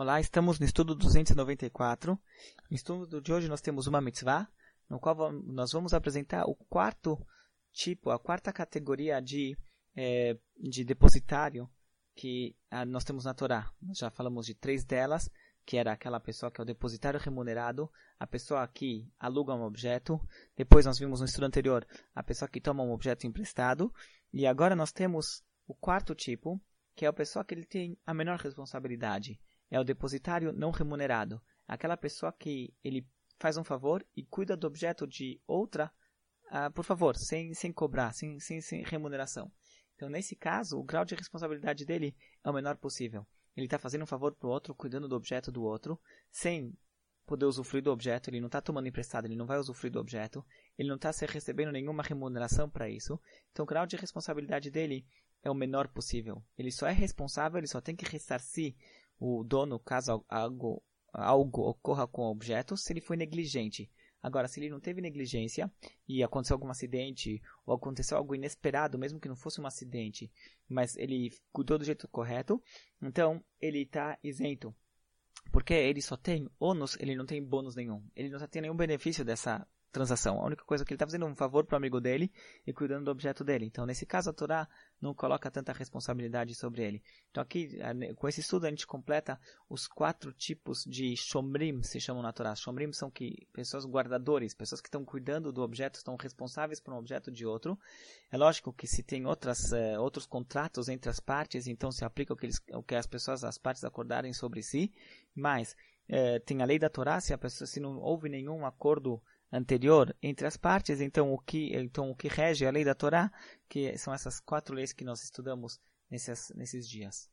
Olá, estamos no estudo 294. No estudo de hoje nós temos uma mitzvah, no qual nós vamos apresentar o quarto tipo, a quarta categoria de, é, de depositário que ah, nós temos na Torá. Nós já falamos de três delas, que era aquela pessoa que é o depositário remunerado, a pessoa que aluga um objeto, depois nós vimos no estudo anterior a pessoa que toma um objeto emprestado, e agora nós temos o quarto tipo, que é a pessoa que ele tem a menor responsabilidade. É o depositário não remunerado. Aquela pessoa que ele faz um favor e cuida do objeto de outra, uh, por favor, sem, sem cobrar, sem, sem, sem remuneração. Então, nesse caso, o grau de responsabilidade dele é o menor possível. Ele está fazendo um favor para o outro, cuidando do objeto do outro, sem poder usufruir do objeto, ele não está tomando emprestado, ele não vai usufruir do objeto, ele não está recebendo nenhuma remuneração para isso. Então, o grau de responsabilidade dele é o menor possível. Ele só é responsável, ele só tem que ressarcir o dono caso algo, algo ocorra com o objeto se ele foi negligente. Agora, se ele não teve negligência e aconteceu algum acidente ou aconteceu algo inesperado, mesmo que não fosse um acidente, mas ele cuidou do jeito correto, então ele está isento. Porque ele só tem ônus, ele não tem bônus nenhum. Ele não tem nenhum benefício dessa transação. A única coisa que ele está fazendo é um favor para o amigo dele e cuidando do objeto dele. Então, nesse caso, a Torá não coloca tanta responsabilidade sobre ele. Então, aqui, com esse estudo, a gente completa os quatro tipos de shomrim, se chamam na Torá. Shomrim são que, pessoas guardadores, pessoas que estão cuidando do objeto, estão responsáveis por um objeto de outro. É lógico que se tem outras, eh, outros contratos entre as partes, então se aplica o que, eles, o que as pessoas, as partes acordarem sobre si, mas eh, tem a lei da Torá, se, a pessoa, se não houve nenhum acordo anterior entre as partes, então o que, então o que rege a lei da Torá, que são essas quatro leis que nós estudamos nesses, nesses dias.